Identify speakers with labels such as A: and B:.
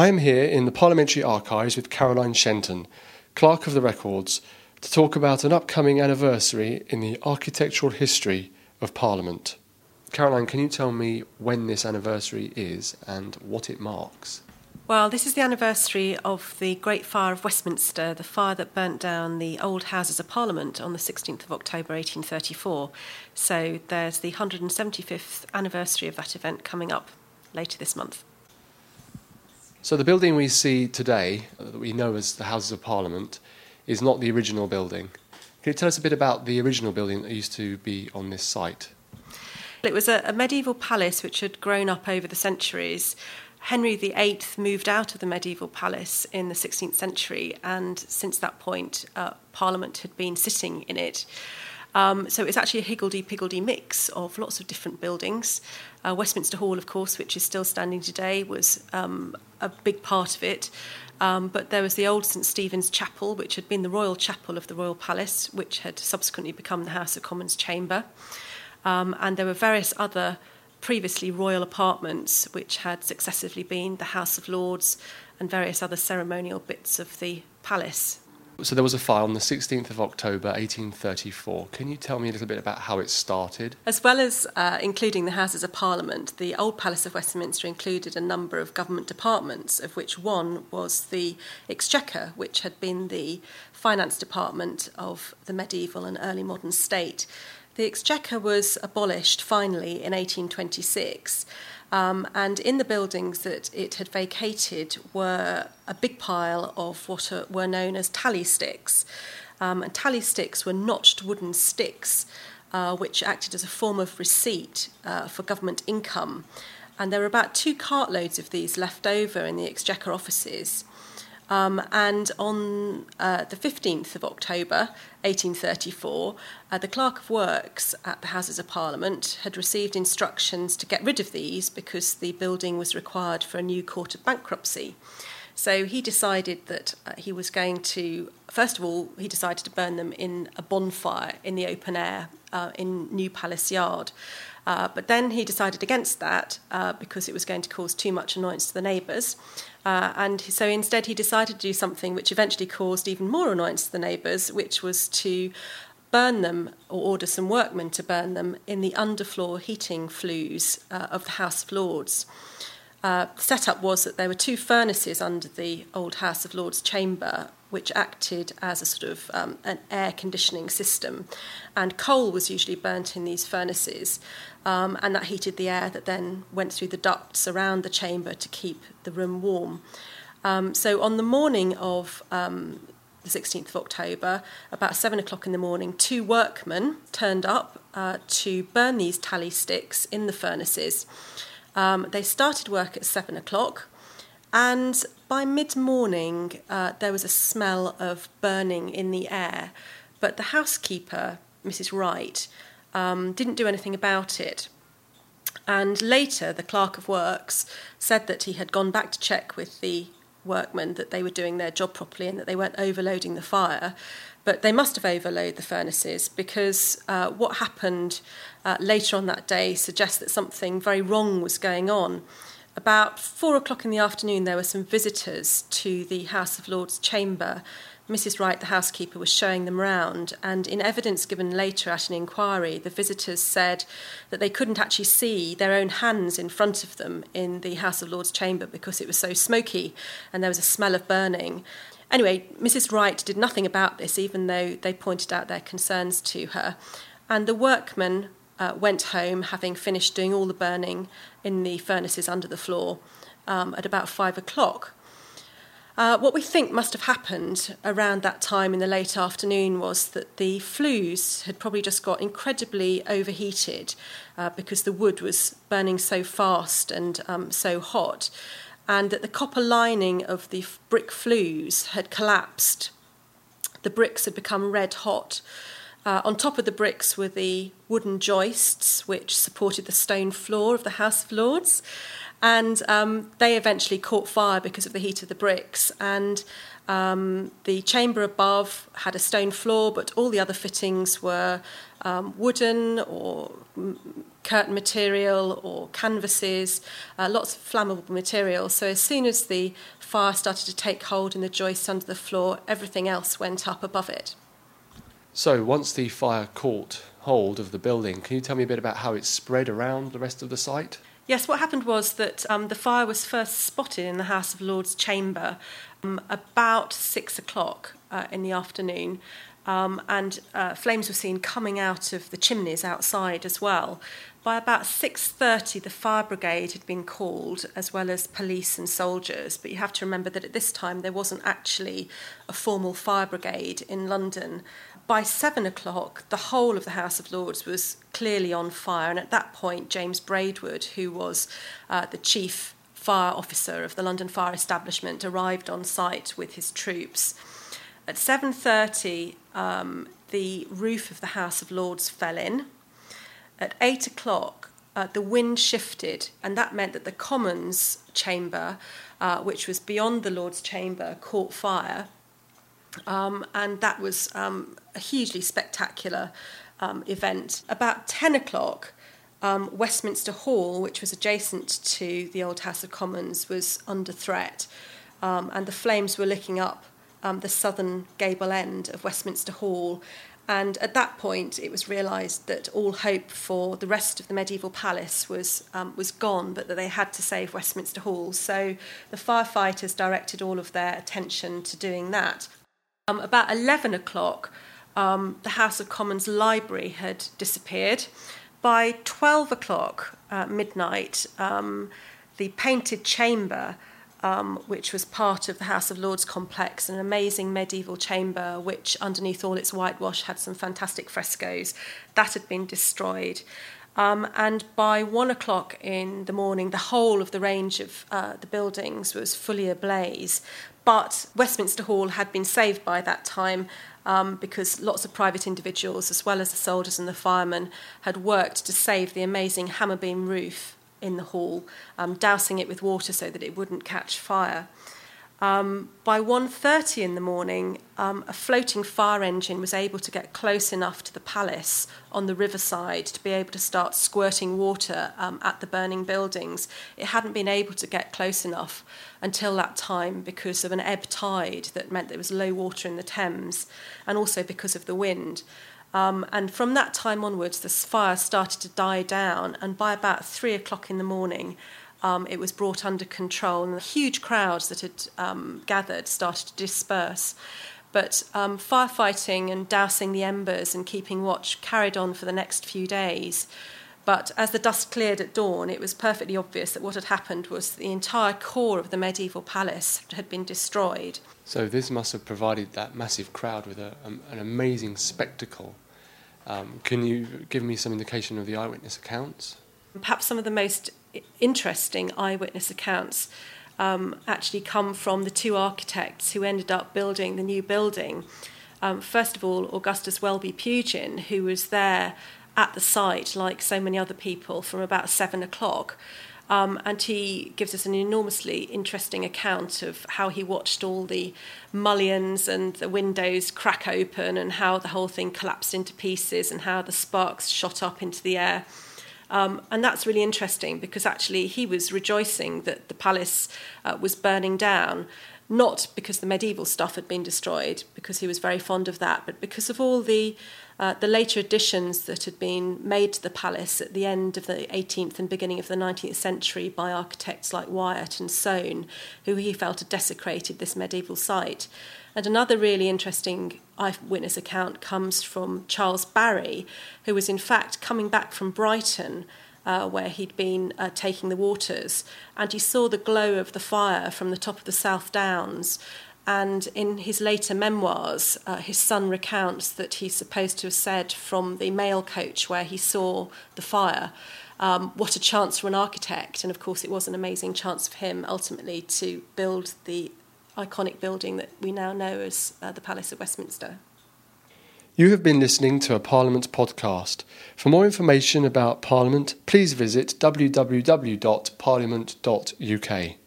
A: I am here in the Parliamentary Archives with Caroline Shenton, Clerk of the Records, to talk about an upcoming anniversary in the architectural history of Parliament. Caroline, can you tell me when this anniversary is and what it marks?
B: Well, this is the anniversary of the Great Fire of Westminster, the fire that burnt down the old Houses of Parliament on the 16th of October 1834. So there's the 175th anniversary of that event coming up later this month.
A: So the building we see today, uh, that we know as the Houses of Parliament, is not the original building. Can you tell us a bit about the original building that used to be on this site?
B: It was a, a medieval palace which had grown up over the centuries Henry VIII moved out of the medieval palace in the 16th century, and since that point, uh, Parliament had been sitting in it. Um, so it's actually a higgledy-piggledy mix of lots of different buildings. Uh, Westminster Hall, of course, which is still standing today, was um, a big part of it. Um, but there was the old St Stephen's Chapel, which had been the royal chapel of the royal palace, which had subsequently become the House of Commons chamber. Um, and there were various other previously royal apartments, which had successively been the House of Lords and various other ceremonial bits of the palace.
A: So there was a fire on the 16th of October 1834. Can you tell me a little bit about how it started?
B: As well as uh, including the Houses of Parliament, the Old Palace of Westminster included a number of government departments, of which one was the Exchequer, which had been the finance department of the medieval and early modern state. The Exchequer was abolished finally in 1826. Um, and in the buildings that it had vacated were a big pile of what are, were known as tally sticks. Um, and tally sticks were notched wooden sticks uh, which acted as a form of receipt uh, for government income. And there were about two cartloads of these left over in the Exchequer offices. Um, and on uh, the 15th of October 1834, uh, the Clerk of Works at the Houses of Parliament had received instructions to get rid of these because the building was required for a new court of bankruptcy. So he decided that uh, he was going to, first of all, he decided to burn them in a bonfire in the open air uh, in New Palace Yard. Uh, but then he decided against that uh, because it was going to cause too much annoyance to the neighbours. Uh, and so instead, he decided to do something which eventually caused even more annoyance to the neighbours, which was to burn them or order some workmen to burn them in the underfloor heating flues uh, of the House of Lords. Uh, the setup was that there were two furnaces under the old House of Lords chamber, which acted as a sort of um, an air conditioning system, and coal was usually burnt in these furnaces, um, and that heated the air that then went through the ducts around the chamber to keep the room warm. Um, so on the morning of um, the 16th of October, about seven o'clock in the morning, two workmen turned up uh, to burn these tally sticks in the furnaces. Um, they started work at seven o'clock, and by mid morning, uh, there was a smell of burning in the air. But the housekeeper, Mrs. Wright, um, didn't do anything about it. And later, the clerk of works said that he had gone back to check with the workmen that they were doing their job properly and that they weren't overloading the fire. But they must have overloaded the furnaces because uh, what happened uh, later on that day suggests that something very wrong was going on. About four o'clock in the afternoon, there were some visitors to the House of Lords chamber Mrs. Wright, the housekeeper, was showing them round, and in evidence given later at an inquiry, the visitors said that they couldn't actually see their own hands in front of them in the House of Lords chamber because it was so smoky and there was a smell of burning. Anyway, Mrs. Wright did nothing about this, even though they pointed out their concerns to her. And the workmen uh, went home, having finished doing all the burning in the furnaces under the floor um, at about five o'clock. Uh, what we think must have happened around that time in the late afternoon was that the flues had probably just got incredibly overheated uh, because the wood was burning so fast and um, so hot, and that the copper lining of the brick flues had collapsed. The bricks had become red hot. Uh, on top of the bricks were the wooden joists which supported the stone floor of the House of Lords And um, they eventually caught fire because of the heat of the bricks. And um, the chamber above had a stone floor, but all the other fittings were um, wooden or curtain material or canvases, uh, lots of flammable material. So as soon as the fire started to take hold in the joist under the floor, everything else went up above it.
A: So once the fire caught hold of the building, can you tell me a bit about how it spread around the rest of the site?
B: Yes, what happened was that um, the fire was first spotted in the House of Lords chamber um, about six o'clock uh, in the afternoon. Um, and uh, flames were seen coming out of the chimneys outside as well. By about 6:30 the fire brigade had been called as well as police and soldiers but you have to remember that at this time there wasn't actually a formal fire brigade in London by 7 o'clock the whole of the House of Lords was clearly on fire. And at that point James Braidwood who was uh, the chief fire officer of the London fire establishment arrived on site with his troops. At 7:30 um, the roof of the House of Lords fell in. At eight o'clock, uh, the wind shifted, and that meant that the Commons chamber, uh, which was beyond the Lord's chamber, caught fire. Um, and that was um, a hugely spectacular um, event. About 10 o'clock, um, Westminster Hall, which was adjacent to the old House of Commons, was under threat, um, and the flames were licking up um, the southern gable end of Westminster Hall And at that point, it was realised that all hope for the rest of the medieval palace was, was gone, but that they had to save Westminster Hall. So the firefighters directed all of their attention to doing that. Um, about 11 o'clock, um, the House of Commons library had disappeared. By 12 o'clock, uh, midnight, um, the painted chamber um, which was part of the House of Lords complex, an amazing medieval chamber, which underneath all its whitewash had some fantastic frescoes. That had been destroyed. Um, and by one o'clock in the morning, the whole of the range of uh, the buildings was fully ablaze. But Westminster Hall had been saved by that time um, because lots of private individuals, as well as the soldiers and the firemen, had worked to save the amazing hammer beam roof in the hall, um, dousing it with water so that it wouldn't catch fire. Um, by 1.30 in the morning, um, a floating fire engine was able to get close enough to the palace on the riverside to be able to start squirting water um, at the burning buildings. It hadn't been able to get close enough until that time because of an ebb tide that meant there was low water in the Thames and also because of the wind. Um, and from that time onwards, the fire started to die down, and by about three o'clock in the morning, um, it was brought under control, and the huge crowds that had um, gathered started to disperse. But um, firefighting and dousing the embers and keeping watch carried on for the next few days. But as the dust cleared at dawn, it was perfectly obvious that what had happened was the entire core of the medieval palace had been destroyed.
A: So this must have provided that massive crowd with a, um, an amazing spectacle. Um, can you give me some indication of the eyewitness accounts?
B: Perhaps some of the most interesting eyewitness accounts um, actually come from the two architects who ended up building the new building. Um, first of all, Augustus Welby Pugin, who was there at the site, like so many other people, from about seven o'clock. Um, and he gives us an enormously interesting account of how he watched all the mullions and the windows crack open and how the whole thing collapsed into pieces and how the sparks shot up into the air. Um, and that's really interesting because actually he was rejoicing that the palace uh, was burning down, not because the medieval stuff had been destroyed, because he was very fond of that, but because of all the uh, the later additions that had been made to the palace at the end of the 18th and beginning of the 19th century by architects like Wyatt and Soane, who he felt had desecrated this medieval site. And another really interesting eyewitness account comes from Charles Barry, who was in fact coming back from Brighton. Uh, where he'd been uh, taking the waters, and he saw the glow of the fire from the top of the South Downs, And in his later memoirs, uh, his son recounts that he's supposed to have said from the mail coach where he saw the fire, um, what a chance for an architect. And of course, it was an amazing chance for him ultimately to build the iconic building that we now know as uh, the Palace of Westminster.
A: You have been listening to a Parliament podcast. For more information about Parliament, please visit www.parliament.uk.